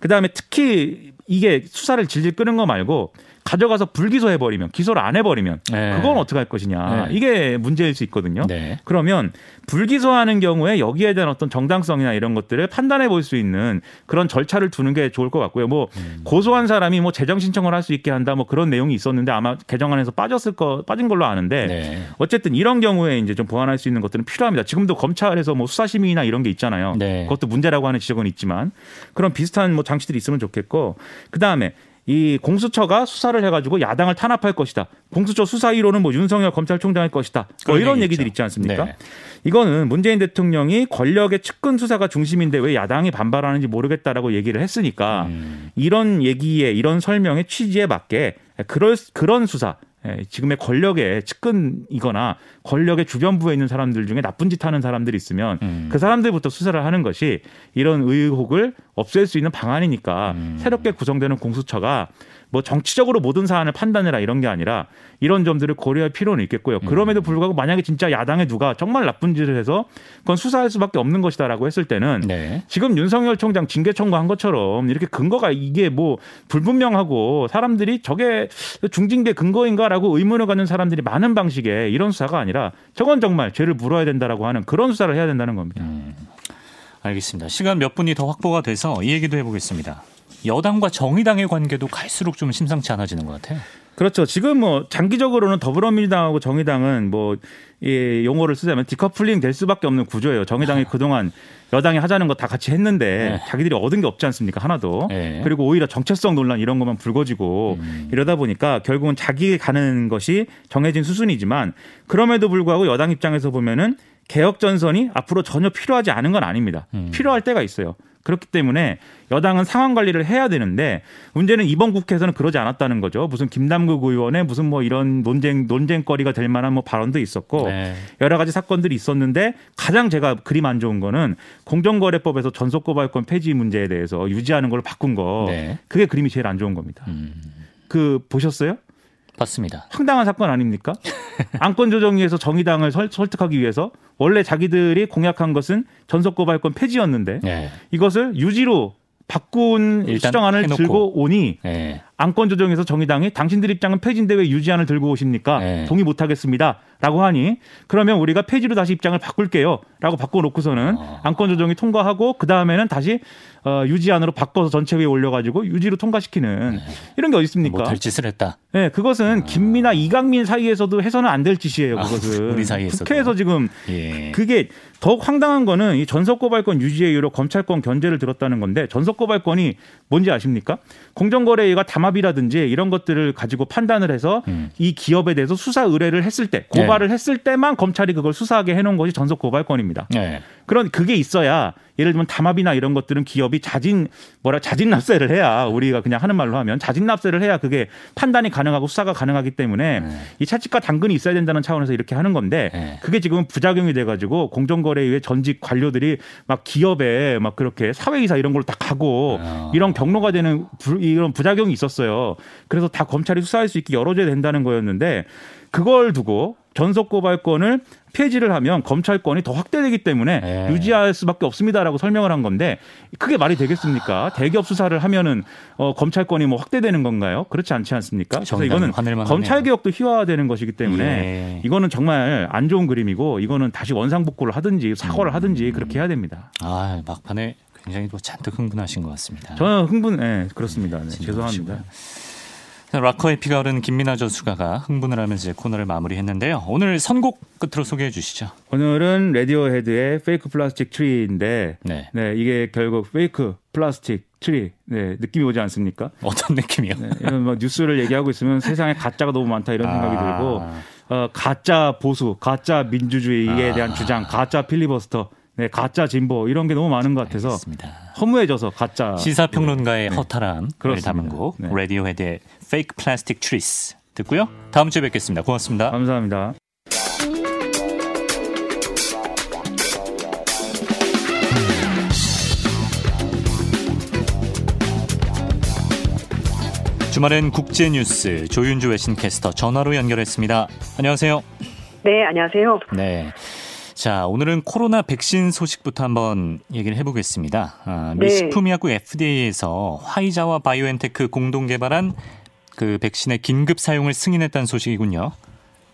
그다음에 특히 이게 수사를 질질 끄는 거 말고 가져가서 불기소해 버리면 기소를 안 해버리면 네. 그건 어떻게 할 것이냐 네. 이게 문제일 수 있거든요. 네. 그러면 불기소하는 경우에 여기에 대한 어떤 정당성이나 이런 것들을 판단해 볼 수 있는 그런 절차를 두는 게 좋을 것 같고요. 뭐 음. 고소한 사람이 뭐 재정 신청을 할 수 있게 한다 뭐 그런 내용이 있었는데 아마 개정안에서 빠졌을 거 빠진 걸로 아는데 네. 어쨌든 이런 경우에 이제 좀 보완할 수 있는 것들은 필요합니다. 지금도 검찰에서 뭐 수사 심의나 이런 게 있잖아요. 네. 그것도 문제라고 하는 지적은 있지만 그런 비슷한 뭐 장치들이 있으면 좋겠고 그 다음에 이 공수처가 수사를 해가지고 야당을 탄압할 것이다. 공수처 수사 1호는 뭐 윤석열 검찰총장일 것이다. 뭐 이런 얘기 얘기들. 있지 않습니까? 네. 이거는 문재인 대통령이 권력의 측근 수사가 중심인데 왜 야당이 반발하는지 모르겠다라고 얘기를 했으니까 음. 이런 얘기에 이런 설명의 취지에 맞게 그럴 그런 수사 예, 지금의 권력의 측근이거나 권력의 주변부에 있는 사람들 중에 나쁜 짓 하는 사람들이 있으면 음. 그 사람들부터 수사를 하는 것이 이런 의혹을 없앨 수 있는 방안이니까 음. 새롭게 구성되는 공수처가 뭐 정치적으로 모든 사안을 판단해라 이런 게 아니라 이런 점들을 고려할 필요는 있겠고요. 그럼에도 불구하고 만약에 진짜 야당에 누가 정말 나쁜 짓을 해서 그건 수사할 수밖에 없는 것이다라고 했을 때는 네. 지금 윤석열 총장 징계 청구한 것처럼 이렇게 근거가 이게 뭐 불분명하고 사람들이 저게 중징계 근거인가라고 의문을 갖는 사람들이 많은 방식의 이런 수사가 아니라 저건 정말 죄를 물어야 된다라고 하는 그런 수사를 해야 된다는 겁니다. 알겠습니다. 시간 몇 분이 더 확보가 돼서 이 얘기도 해보겠습니다. 여당과 정의당의 관계도 갈수록 좀 심상치 않아지는 것 같아요. 그렇죠. 지금 뭐 장기적으로는 더불어민주당하고 정의당은 뭐이 용어를 쓰자면 디커플링 될 수밖에 없는 구조예요. 정의당이 그동안 여당이 하자는 거 다 같이 했는데 네. 자기들이 얻은 게 없지 않습니까? 하나도. 네. 그리고 오히려 정체성 논란 이런 것만 불거지고 음. 이러다 보니까 결국은 자기 가는 것이 정해진 수순이지만 그럼에도 불구하고 여당 입장에서 보면은 개혁 전선이 앞으로 전혀 필요하지 않은 건 아닙니다. 음. 필요할 때가 있어요. 그렇기 때문에 여당은 상황 관리를 해야 되는데 문제는 이번 국회에서는 그러지 않았다는 거죠. 무슨 김남국 의원의 무슨 뭐 이런 논쟁 논쟁거리가 될 만한 뭐 발언도 있었고 네. 여러 가지 사건들이 있었는데 가장 제가 그림 안 좋은 거는 공정거래법에서 전속고발권 폐지 문제에 대해서 유지하는 걸로 바꾼 거 네. 그게 그림이 제일 안 좋은 겁니다. 음, 그 보셨어요? 봤습니다. 황당한 사건 아닙니까? 안건 조정위에서 정의당을 설, 설득하기 위해서 원래 자기들이 공약한 것은 전속고발권 폐지였는데 네. 이것을 유지로 바꾼 일단 수정안을 해놓고. 들고 오니 네. 안건 조정에서 정의당이 당신들 입장은 폐지인데 왜 유지안을 들고 오십니까? 네. 동의 못 하겠습니다. 라고 하니 그러면 우리가 폐지로 다시 입장을 바꿀게요. 라고 바꿔놓고서는 어. 안건 조정이 통과하고 그 다음에는 다시 어, 유지안으로 바꿔서 전체회에 올려가지고 유지로 통과시키는 이런 게 어디 있습니까? 못할 짓을 했다. 네, 그것은 김미나 이강민 사이에서도 해서는 안 될 짓이에요. 아, 그것은 우리 사이에서도. 국회에서 지금 예. 그게 더욱 황당한 거는 이 전속고발권 유지의 이유로 검찰권 견제를 들었다는 건데 전속고발권이 뭔지 아십니까? 공정거래위가 담 합이라든지 이런 것들을 가지고 판단을 해서 음. 이 기업에 대해서 수사 의뢰를 했을 때 고발을 했을 때만 검찰이 그걸 수사하게 해놓은 것이 전속 고발권입니다. 네. 그런 그게 있어야 예를 들면 담합이나 이런 것들은 기업이 자진 뭐라 자진 납세를 해야 우리가 그냥 하는 말로 하면 자진 납세를 해야 그게 판단이 가능하고 수사가 가능하기 때문에 네. 이 차치과 당근이 있어야 된다는 차원에서 이렇게 하는 건데 네. 그게 지금 부작용이 돼가지고 공정거래위의 전직 관료들이 막 기업에 막 그렇게 사회이사 이런 걸로 다 가고 아. 이런 경로가 되는 부- 이런 부작용이 있었어요. 그래서 다 검찰이 수사할 수 있게 열어줘야 된다는 거였는데 그걸 두고 전속 고발권을 폐지를 하면 검찰권이 더 확대되기 때문에 네. 유지할 수밖에 없습니다라고 설명을 한 건데 그게 말이 되겠습니까? 대기업 수사를 하면은 어, 검찰권이 뭐 확대되는 건가요? 그렇지 않지 않습니까? 그래서 이거는 검찰. 개혁도 희화화되는 것이기 때문에 예. 이거는 정말 안 좋은 그림이고 이거는 다시 원상복구를 하든지 사과를 음. 하든지 그렇게 해야 됩니다. 아 막판에 굉장히 또 잔뜩 흥분하신 것 같습니다. 저는 흥분, 네, 그렇습니다. 네. 죄송합니다. 자, 락커의 피가 흐른 김민아 저수가가 흥분을 하면서 코너를 마무리했는데요. 오늘 선곡 끝으로 소개해 주시죠. 오늘은 Radiohead의 Fake Plastic Tree인데 네. 네, 이게 결국 Fake Plastic Tree 네, 느낌이 오지 않습니까? 어떤 느낌이요? 네, 이런 뭐 뉴스를 얘기하고 있으면 세상에 가짜가 너무 많다 이런 생각이 아. 들고 어, 가짜 보수, 가짜 민주주의에 아. 대한 주장, 가짜 필리버스터, 네, 가짜 진보 이런 게 너무 많은 것 같아서 알겠습니다. 허무해져서 가짜 시사평론가의 네. 허탈함을 그렇습니다. 담은 곡 네. Radiohead의 Fake Plastic Trees 듣고요. 다음 주에 뵙겠습니다. 고맙습니다. 감사합니다. 주말엔 국제 뉴스 조윤주 외신캐스터 전화로 연결했습니다. 안녕하세요. 네, 안녕하세요. 네. 자, 오늘은 코로나 백신 소식부터 한번 얘기를 해보겠습니다. 아, 미 네. 식품의약국 FDA에서 화이자와 바이오엔테크 공동 개발한 그 백신의 긴급 사용을 승인했다는 소식이군요.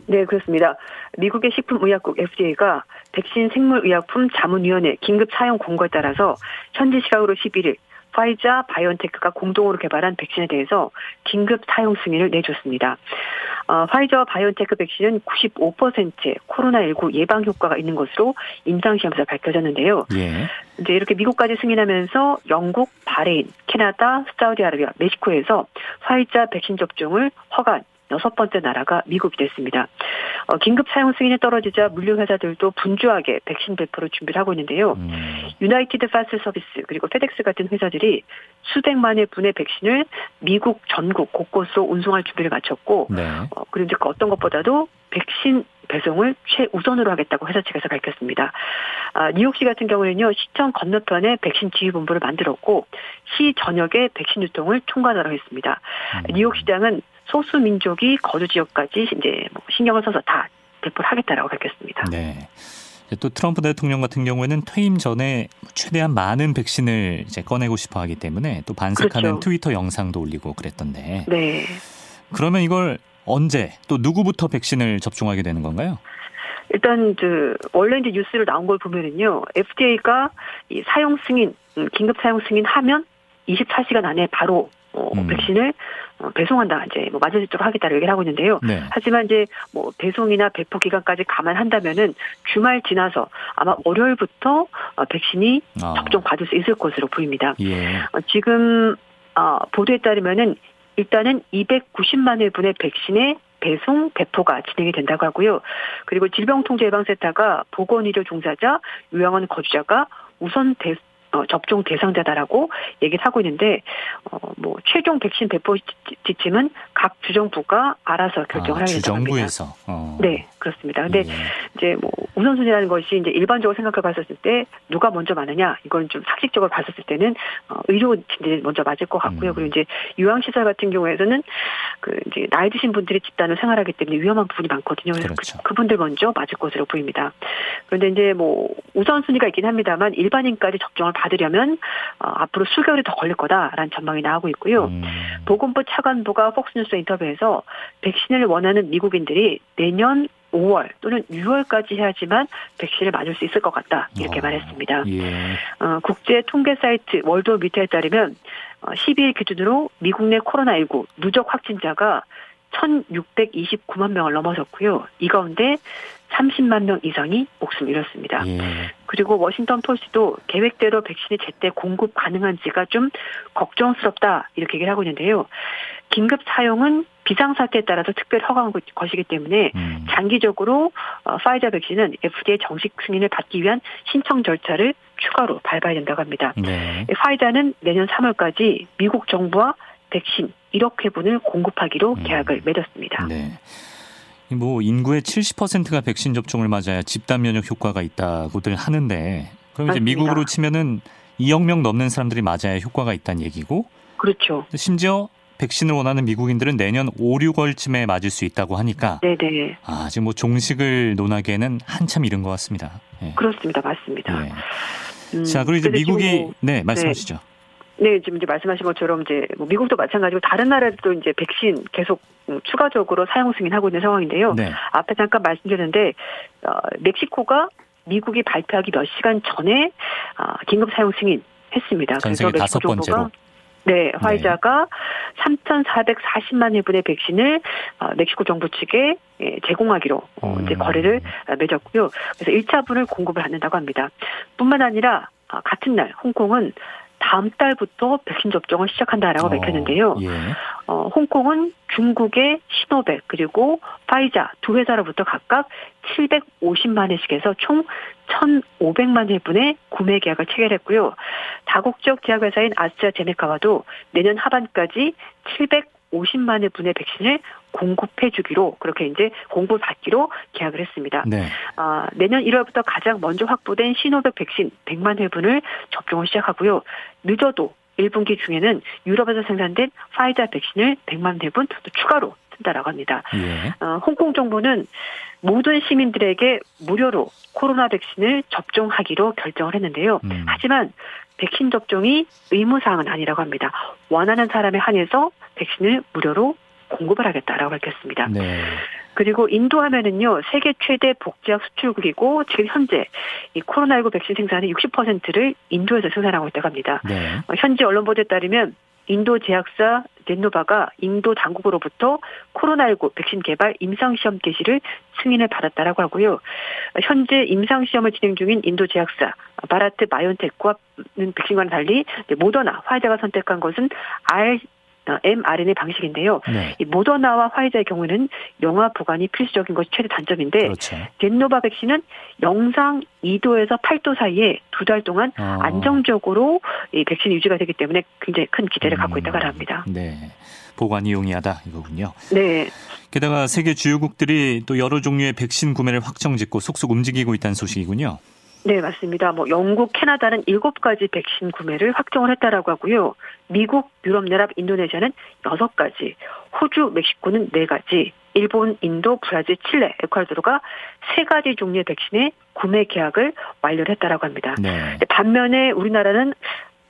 네, 그렇습니다. 미국의 식품의약국 FDA가 백신 생물의약품 자문위원회 긴급 사용 공고에 따라서 현지 시각으로 11일 파이자 바이온테크가 공동으로 개발한 백신에 대해서 긴급 사용 승인을 내줬습니다. 어, 파이자와 바이온테크 백신은 95%의 코로나19 예방 효과가 있는 것으로 임상시험에서 밝혀졌는데요. 예. 이제 이렇게 미국까지 승인하면서 영국, 바레인, 캐나다, 사우디아라비아, 멕시코에서 화이자 백신 접종을 허가한 여섯 번째 나라가 미국이 됐습니다. 어, 긴급 사용 승인이 떨어지자 물류 회사들도 분주하게 백신 배포를 준비를 하고 있는데요. 음, United Parcel Service 그리고 페덱스 같은 회사들이 수백만의 분의 백신을 미국 전국 곳곳으로 운송할 준비를 마쳤고 네. 어, 그리고 이제 그 어떤 것보다도 백신 배송을 최우선으로 하겠다고 회사 측에서 밝혔습니다. 아, 뉴욕시 같은 경우에는요, 시청 건너편에 백신 지휘본부를 만들었고, 시 전역에 백신 유통을 총괄하라고 했습니다. 음. 뉴욕시장은 소수 민족이 거주 지역까지 이제 뭐 신경을 써서 다 배포를 하겠다라고 밝혔습니다. 네. 또 트럼프 대통령 같은 경우에는 퇴임 전에 최대한 많은 백신을 이제 꺼내고 싶어 하기 때문에 또 반색하는 그렇죠. 트위터 영상도 올리고 그랬던데. 네. 그러면 이걸 언제 또 누구부터 백신을 접종하게 되는 건가요? 일단 그 원래 이제 뉴스를 나온 걸 보면은요. FDA가 이 사용 승인 음, 긴급 사용 승인 하면 24시간 안에 바로 어, 음. 백신을 어, 배송한다 이제 뭐 맞을 수 있도록 하겠다를 얘기를 하고 있는데요. 네. 하지만 이제 뭐 배송이나 배포 기간까지 감안한다면은 주말 지나서 아마 월요일부터 어, 백신이 어. 접종 받을 수 있을 것으로 보입니다. 예. 어, 지금 어, 보도에 따르면은 일단은 290만 회분의 백신의 배송 배포가 진행이 된다고 하고요. 그리고 질병통제예방센터가 보건의료 종사자, 요양원 거주자가 우선 대, 어, 접종 대상자다라고 얘기를 하고 있는데 어, 뭐 최종 백신 배포 지침은 각 주정부가 알아서 결정을 아, 하겠다고 합니다. 주정부에서. 어. 네, 그렇습니다. 근데 예. 이제 뭐 우선순위라는 것이 이제 일반적으로 생각해 봤었을 때 누가 먼저 맞느냐 이건 좀 상식적으로 봤었을 때는 어, 의료진들이 먼저 맞을 것 같고요. 음. 그리고 이제 유황시설 같은 경우에서는 그 이제 나이 드신 분들이 집단을 생활하기 때문에 위험한 부분이 많거든요. 그래서 그렇죠. 그, 그분들 먼저 맞을 것으로 보입니다. 그런데 이제 뭐 우선순위가 있긴 합니다만 일반인까지 접종을 받으려면 어, 앞으로 수개월이 더 걸릴 거다라는 전망이 나오고 있고요. 음. 보건부 차관부가 폭스뉴스 인터뷰에서 백신을 원하는 미국인들이 내년 5월 또는 6월까지 해야지만 백신을 맞을 수 있을 것 같다 이렇게 어, 말했습니다. 예. 어, 국제 통계 사이트 월드미터에 따르면 어, 12일 기준으로 미국 내 코로나19 누적 확진자가 1,629만 명을 넘어섰고요. 이 가운데 30만 명 이상이 목숨을 잃었습니다. 예. 그리고 워싱턴 포스트도 계획대로 백신이 제때 공급 가능한지가 좀 걱정스럽다 이렇게 얘기를 하고 있는데요. 긴급 사용은 비상 사태에 따라서 특별 허가한 것이기 때문에 음. 장기적으로 어, 파이자 백신은 FDA 정식 승인을 받기 위한 신청 절차를 추가로 밟아야 된다고 합니다. 네. 파이자는 내년 3월까지 미국 정부와 백신 1억 회분을 공급하기로 음. 계약을 맺었습니다. 네. 뭐 인구의 70%가 백신 접종을 맞아야 집단 면역 효과가 있다고들 하는데 그럼 이제 맞습니다. 미국으로 치면은 2억 명 넘는 사람들이 맞아야 효과가 있다는 얘기고 그렇죠. 심지어 백신을 원하는 미국인들은 내년 5, 6월쯤에 맞을 수 있다고 하니까 네네. 아 지금 뭐 종식을 논하기에는 한참 이른 것 같습니다. 네. 그렇습니다, 맞습니다. 네. 음, 자 그리고 이제 미국이 뭐, 네 말씀하시죠. 네. 네, 지금 이제 말씀하신 것처럼 이제 뭐 미국도 마찬가지고 다른 나라들도 이제 백신 계속 음, 추가적으로 사용 승인하고 있는 상황인데요. 네. 앞에 잠깐 말씀드렸는데 어, 멕시코가 미국이 발표하기 몇 시간 전에 어, 긴급 사용 승인 했습니다. 그래서 멕시코 정부가 네, 화이자가 네. 3,440만 회분의 백신을 어, 멕시코 정부 측에 예, 제공하기로 어, 이제 음. 거래를 맺었고요. 그래서 1차분을 공급을 받는다고 합니다. 뿐만 아니라 아, 같은 날 홍콩은 다음 달부터 백신 접종을 시작한다라고 어, 밝혔는데요. 예. 어, 홍콩은 중국의 시노백 그리고 파이자 두 회사로부터 각각 750만 회씩에서 총 1,500만 회분의 구매 계약을 체결했고요. 다국적 제약회사인 아스트라제네카와도 내년 하반까지 700 50만 회분의 백신을 공급해 주기로 그렇게 이제 공급 받기로 계약을 했습니다. 네. 아, 내년 1월부터 가장 먼저 확보된 시노백 백신 100만 회분을 접종을 시작하고요. 늦어도 1분기 중에는 유럽에서 생산된 파이자 백신을 100만 회분 또 추가로 쓴다라고 합니다. 예. 어, 홍콩 정부는 모든 시민들에게 무료로 코로나 백신을 접종하기로 결정을 했는데요. 음. 하지만 백신 접종이 의무사항은 아니라고 합니다. 원하는 사람에 한해서 백신을 무료로 공급을 하겠다라고 밝혔습니다. 네. 그리고 인도 하면은요 세계 최대 복제약 수출국이고 지금 현재 이 코로나19 백신 생산의 60%를 인도에서 생산하고 있다고 합니다. 네. 어, 현지 언론 보도에 따르면 인도 제약사 젠노바가 인도 당국으로부터 코로나19 백신 개발 임상시험 개시를 승인을 받았다라고 하고요. 현재 임상시험을 진행 중인 인도 제약사 바라트 바이온테크와는 백신과는 달리 모더나 화이자가 선택한 것은 R mRNA 방식인데요. 네. 이 모더나와 화이자의 경우는 영화 보관이 필수적인 것이 최대 단점인데 그렇죠. 겐노바 백신은 영상 2도에서 8도 사이에 두 달 동안 어. 안정적으로 이 백신이 유지가 되기 때문에 굉장히 큰 기대를 갖고 음. 있다고 합니다. 네. 보관이 용이하다 이거군요. 네. 게다가 세계 주요국들이 또 여러 종류의 백신 구매를 확정짓고 속속 움직이고 있다는 소식이군요. 네, 맞습니다. 뭐 영국, 캐나다는 일곱 가지 백신 구매를 확정을 했다라고 하고요. 미국, 유럽 연합, 인도네시아는 여섯 가지, 호주, 멕시코는 네 가지, 일본, 인도, 브라질, 칠레, 에콰도르가 세 가지 종류의 백신의 구매 계약을 완료를 했다라고 합니다. 네. 반면에 우리나라는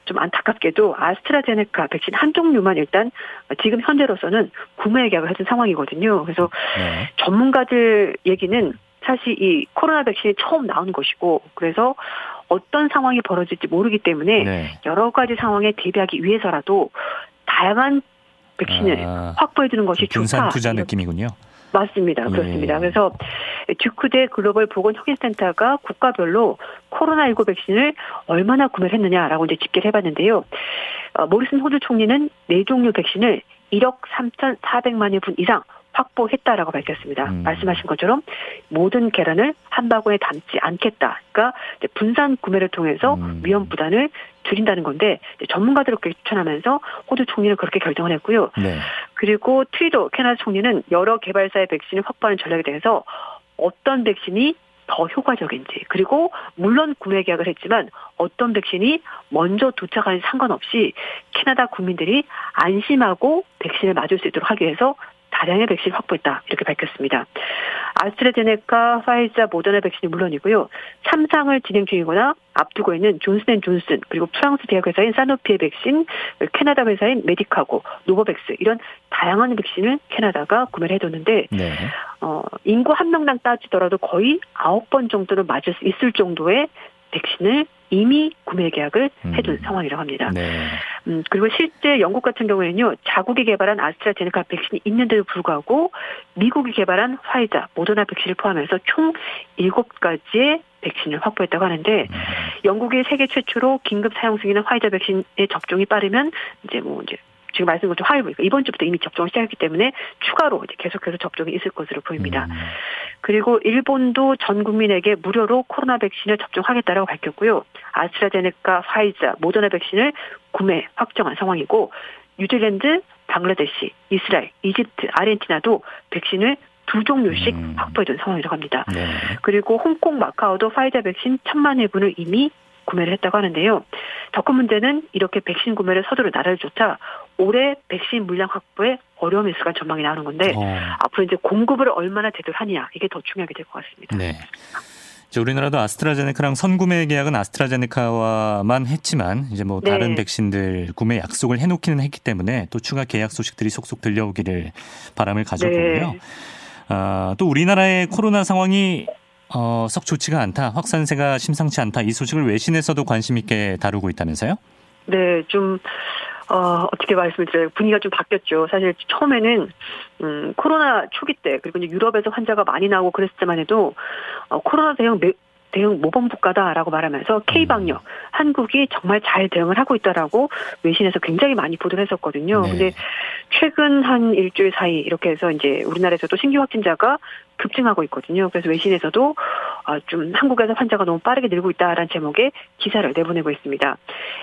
좀 안타깝게도 아스트라제네카 백신 한 종류만 일단 지금 현재로서는 구매 계약을 해둔 상황이거든요. 그래서 네. 전문가들 얘기는 사실 이 코로나 백신이 처음 나온 것이고 그래서 어떤 상황이 벌어질지 모르기 때문에 네. 여러 가지 상황에 대비하기 위해서라도 다양한 백신을 아, 확보해 두는 것이 분산 좋다. 투자 느낌이군요. 맞습니다. 예. 그렇습니다. 그래서 듀크대 글로벌 보건혁신센터가 국가별로 코로나19 백신을 얼마나 구매를 했느냐라고 이제 집계를 해봤는데요. 어, 모리슨 호주 총리는 네 종류 백신을 1억 3,400만여 분 이상 확보했다라고 밝혔습니다. 음. 말씀하신 것처럼 모든 계란을 한 바구니에 담지 않겠다. 그러니까 분산 구매를 통해서 음. 위험 부담을 줄인다는 건데 이제 전문가들을 그렇게 추천하면서 호주 총리는 그렇게 결정을 했고요. 네. 그리고 트리도 캐나다 총리는 여러 개발사의 백신을 확보하는 전략에 대해서 어떤 백신이 더 효과적인지 그리고 물론 구매 계약을 했지만 어떤 백신이 먼저 도착하는 상관없이 캐나다 국민들이 안심하고 백신을 맞을 수 있도록 하기 위해서 다량의 백신을 확보했다 이렇게 밝혔습니다. 아스트라제네카, 파이자, 모더나 백신이 물론이고요. 3상을 진행 중이거나 앞두고 있는 존슨앤존슨 그리고 프랑스 제약 회사인 사노피의 백신, 캐나다 회사인 메디카고, 노보백스 이런 다양한 백신을 캐나다가 구매를 해뒀는데 네. 어, 인구 한 명당 따지더라도 거의 아홉 번 정도는 맞을 수 있을 정도의 백신을 이미 구매 계약을 해둔 음. 상황이라고 합니다. 네. 음, 그리고 실제 영국 같은 경우에는요, 자국이 개발한 아스트라제네카 백신이 있는데도 불구하고 미국이 개발한 화이자, 모더나 백신을 포함해서 총 일곱 가지의 백신을 확보했다고 하는데 음. 영국이 세계 최초로 긴급 사용 중이는 화이자 백신의 접종이 빠르면 이제 뭐 이제 지금 말씀드린 것처럼 화요일 이번 주부터 이미 접종을 시작했기 때문에 추가로 이제 계속해서 접종이 있을 것으로 보입니다. 음. 그리고 일본도 전 국민에게 무료로 코로나 백신을 접종하겠다라고 밝혔고요. 아스트라제네카, 화이자, 모더나 백신을 구매 확정한 상황이고 뉴질랜드, 방글라데시, 이스라엘, 이집트, 아르헨티나도 백신을 두 종류씩 음. 확보해둔 상황이라고 합니다. 네. 그리고 홍콩, 마카오도 파이자 백신 천만 회분을 이미 구매를 했다고 하는데요. 더 큰 문제는 이렇게 백신 구매를 서두르 나라들조차 올해 백신 물량 확보에 어려움이 있을 까 전망이 나오는 건데 어. 앞으로 이제 공급을 얼마나 제대로 하느냐 이게 더 중요하게 될 것 같습니다. 네. 이제 우리나라도 아스트라제네카랑 선구매 계약은 아스트라제네카와만 했지만 이제 뭐 네. 다른 백신들 구매 약속을 해놓기는 했기 때문에 또 추가 계약 소식들이 속속 들려오기를 바람을 가져보고요. 네. 아, 또 우리나라의 코로나 상황이 어, 썩 좋지가 않다, 확산세가 심상치 않다 이 소식을 외신에서도 관심 있게 다루고 있다면서요? 네, 좀 어, 어떻게 말씀드려요? 분위기가 좀 바뀌었죠. 사실 처음에는 음, 코로나 초기 때 그리고 이제 유럽에서 환자가 많이 나오고 그랬을 때만 해도 어, 코로나 대응 매- 대응 모범 국가다라고 말하면서 K 방역 한국이 정말 잘 대응을 하고 있다라고 외신에서 굉장히 많이 보도를 했었거든요. 네. 근데 최근 한 일주일 사이 이렇게 해서 이제 우리나라에서도 신규 확진자가 급증하고 있거든요. 그래서 외신에서도 아, 좀 한국에서 환자가 너무 빠르게 늘고 있다라는 제목의 기사를 내보내고 있습니다.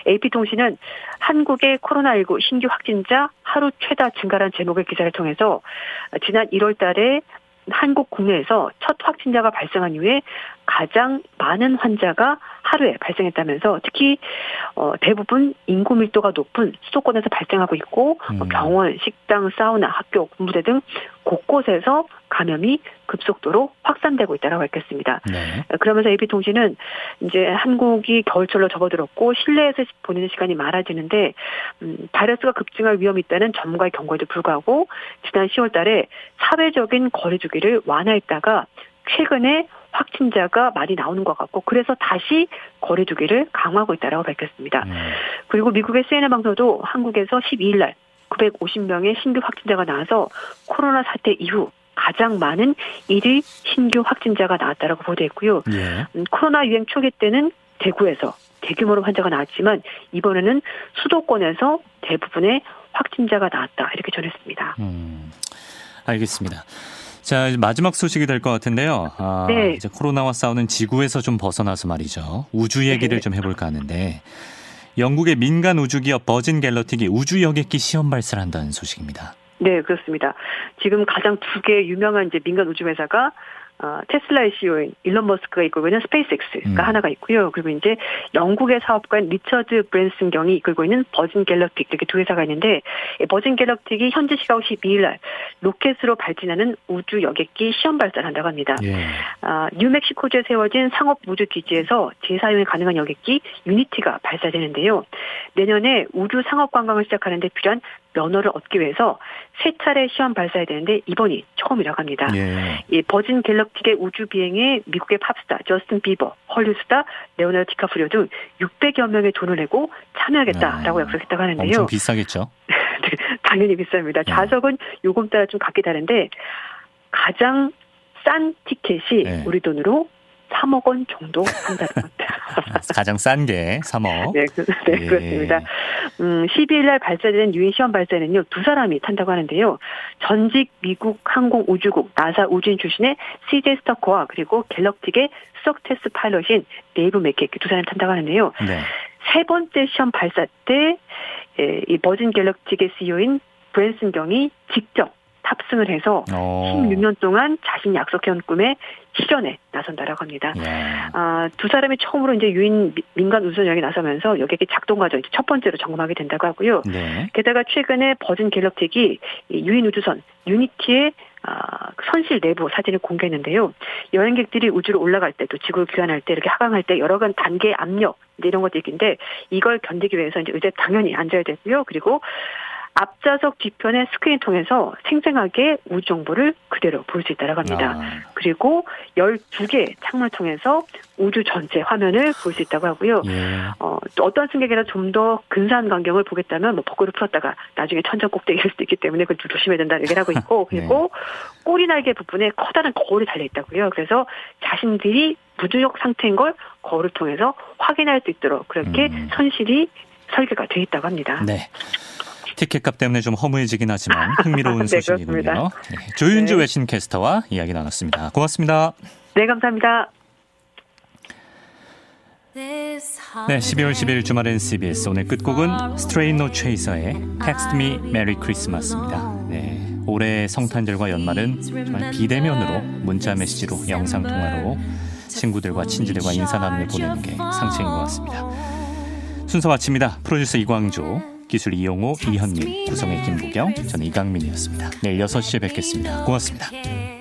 AP통신은 한국의 코로나19 신규 확진자 하루 최다 증가라는 제목의 기사를 통해서 지난 1월 달에 한국 국내에서 첫 확진자가 발생한 이후에 가장 많은 환자가 하루에 발생했다면서 특히 어, 대부분 인구 밀도가 높은 수도권에서 발생하고 있고 뭐 음. 병원, 식당, 사우나, 학교, 군부대 등 곳곳에서 감염이 급속도로 확산되고 있다고 밝혔습니다. 네. 그러면서 AP통신은 이제 한국이 겨울철로 접어들었고 실내에서 보내는 시간이 많아지는데 음, 바이러스가 급증할 위험이 있다는 전문가의 경고에도 불구하고 지난 10월 달에 사회적인 거리두기를 완화했다가 최근에 확진자가 많이 나오는 것 같고 그래서 다시 거리 두기를 강화하고 있다고 밝혔습니다. 음. 그리고 미국의 CNN 방송도 한국에서 12일 날 950명의 신규 확진자가 나와서 코로나 사태 이후 가장 많은 일일 신규 확진자가 나왔다라고 보도했고요. 예. 음, 코로나 유행 초기 때는 대구에서 대규모로 환자가 나왔지만 이번에는 수도권에서 대부분의 확진자가 나왔다 이렇게 전했습니다. 음, 알겠습니다. 자, 마지막 소식이 될 것 같은데요. 아, 네. 이제 코로나와 싸우는 지구에서 좀 벗어나서 말이죠. 우주 얘기를 네. 좀 해볼까 하는데, 영국의 민간 우주기업 버진 갤러틱이 우주 여객기 시험 발사를 한다는 소식입니다. 네, 그렇습니다. 지금 가장 두 개 유명한 이제 민간 우주 회사가 어, 테슬라의 CEO인 일론 머스크가 이끌고 있는 스페이스X가 음. 하나가 있고요. 그리고 이제 영국의 사업가인 리처드 브랜슨 경이 이끌고 있는 버진 갤럭틱 이렇게 두 회사가 있는데 이 버진 갤럭틱이 현지 시각 12일 날 로켓으로 발진하는 우주 여객기 시험 발사를 한다고 합니다. 예. 아, 뉴멕시코주에 세워진 상업 우주 기지에서 재사용이 가능한 여객기 유니티가 발사되는데요. 내년에 우주 상업 관광을 시작하는데 필요한 면허를 얻기 위해서 세 차례 시험 발사해야 되는데 이번이 처음이라고 합니다. 예. 이 버진 갤럭틱의 우주 비행에 미국의 팝스타 저스틴 비버, 헐리우드 스타 레오나르도 디카프리오 등 600여 명의 돈을 내고 참여하겠다라고 아, 약속했다고 하는데요. 엄청 비싸겠죠? 네, 당연히 비쌉니다. 네. 좌석은 요금 따라 좀 각기 다른데 가장 싼 티켓이 네. 우리 돈으로 3억 원 정도 한다는 겁니다. 가장 싼 게 3억. 네, 그, 네 예. 그렇습니다. 음, 12일 날 발사된 유인 시험 발사는요, 두 사람이 탄다고 하는데요. 전직 미국 항공우주국 나사 우주인 출신의 CJ 스터코와 그리고 갤럭틱의 수석 테스트 파일럿인 데이브 맥케이 두 사람이 탄다고 하는데요. 네. 세 번째 시험 발사 때, 에, 이 버진 갤럭틱의 CEO인 브랜슨 경이 직접 탑승을 해서 어. 16년 동안 자신이 약속해온 꿈에 실현에 나선다라고 합니다. 예. 아, 두 사람이 처음으로 이제 유인 미- 민간 우주 여행에 나서면서 여객기 작동 과정 이제 첫 번째로 점검하게 된다고 하고요. 네. 게다가 최근에 버진 갤럭틱이 이 유인 우주선 유니티의 아, 선실 내부 사진을 공개했는데요. 여행객들이 우주로 올라갈 때 또 지구를 귀환할 때 이렇게 하강할 때 여러 간 단계 압력 이런 것들이 있는데 이걸 견디기 위해서 이제 의자에 당연히 앉아야 되고요. 그리고 앞좌석 뒤편의 스크린 통해서 생생하게 우주 정보를 그대로 볼 수 있다고 합니다. 아, 그리고 12개의 창문을 통해서 우주 전체 화면을 볼 수 있다고 하고요. 예. 어, 또 어떤 승객이나 좀 더 근사한 광경을 보겠다면 뭐 버그를 풀었다가 나중에 천장 꼭대기일 수도 있기 때문에 그걸 좀 조심해야 된다는 얘기를 하고 있고 그리고 꼬리 날개 부분에 커다란 거울이 달려 있다고요. 그래서 자신들이 무중력 상태인 걸 거울을 통해서 확인할 수 있도록 그렇게 음. 선실이 설계가 돼 있다고 합니다. 네. 티켓값 때문에 좀 허무해지긴 하지만 흥미로운 네, 소식이군요. 네, 조윤주 네. 외신 캐스터와 이야기 나눴습니다. 고맙습니다. 네, 감사합니다. 네, 12월 11일 주말엔 CBS 오늘 끝곡은 Straight No Chaser의 Text Me Merry Christmas입니다. 네, 올해 성탄절과 연말은 정말 비대면으로 문자 메시지로 영상 통화로 친구들과 친지들과 인사 나눔을 보내는 게 상책인 것 같습니다. 순서 마칩니다. 프로듀서 이광조, 기술 이용호, 이현민, 구성의 김보경, 저는 이강민이었습니다. 내일 6시에 뵙겠습니다. 고맙습니다.